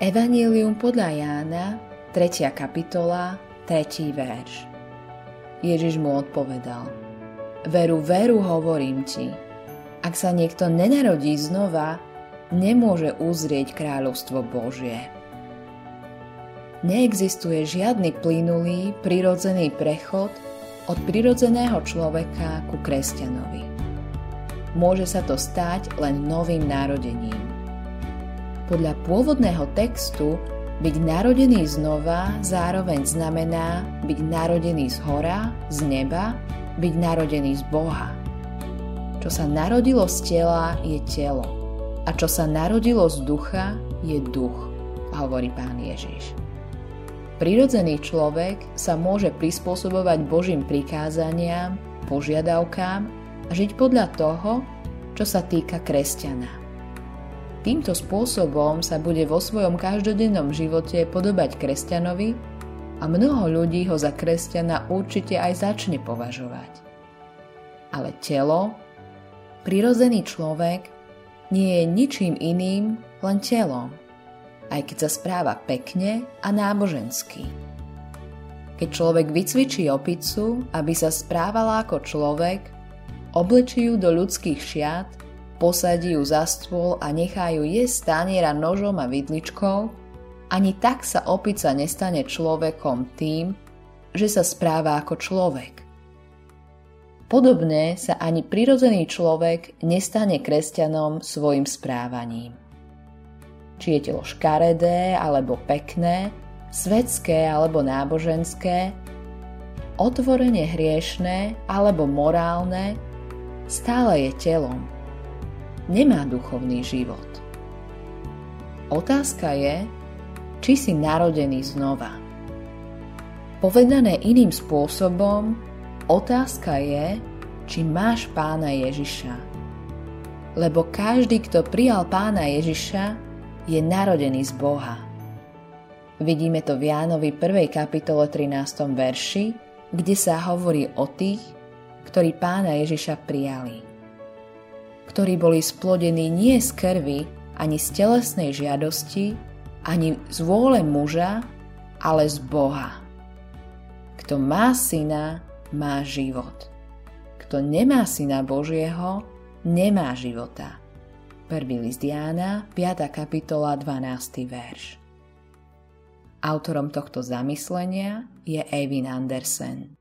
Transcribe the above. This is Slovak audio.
Evangelium podľa Jána, 3. kapitola, 3. verš. Ježiš mu odpovedal. Veru, veru, hovorím ti. Ak sa niekto nenarodí znova, nemôže uzrieť kráľovstvo Božie. Neexistuje žiadny plynulý, prirodzený prechod od prirodzeného človeka ku kresťanovi. Môže sa to stať len novým narodením. Podľa pôvodného textu byť narodený znova zároveň znamená byť narodený z hora, z neba, byť narodený z Boha. Čo sa narodilo z tela je telo a čo sa narodilo z ducha je duch, hovorí pán Ježiš. Prirodzený človek sa môže prispôsobovať Božím prikázaniam, požiadavkám a žiť podľa toho, čo sa týka kresťana. Týmto spôsobom sa bude vo svojom každodennom živote podobať kresťanovi a mnoho ľudí ho za kresťana určite aj začne považovať. Ale telo, prirodzený človek, nie je ničím iným, len telom aj keď sa správa pekne a nábožensky. Keď človek vycvičí opicu, aby sa správala ako človek, oblečí ju do ľudských šiat, posadí ju za stôl a nechá ju jesť staniera nožom a vidličkou, ani tak sa opica nestane človekom tým, že sa správa ako človek. Podobne sa ani prirodzený človek nestane kresťanom svojim správaním či je telo škaredé alebo pekné, svetské alebo náboženské, otvorene hriešné alebo morálne, stále je telom. Nemá duchovný život. Otázka je, či si narodený znova. Povedané iným spôsobom, otázka je, či máš pána Ježiša. Lebo každý, kto prijal pána Ježiša, je narodený z Boha. Vidíme to v Jánovi 1. kapitole 13. verši, kde sa hovorí o tých, ktorí pána Ježiša prijali. Ktorí boli splodení nie z krvi, ani z telesnej žiadosti, ani z vôle muža, ale z Boha. Kto má syna, má život. Kto nemá syna Božieho, nemá života. 1. list Jána, 5. kapitola, 12. verš. Autorom tohto zamyslenia je Eivin Andersen.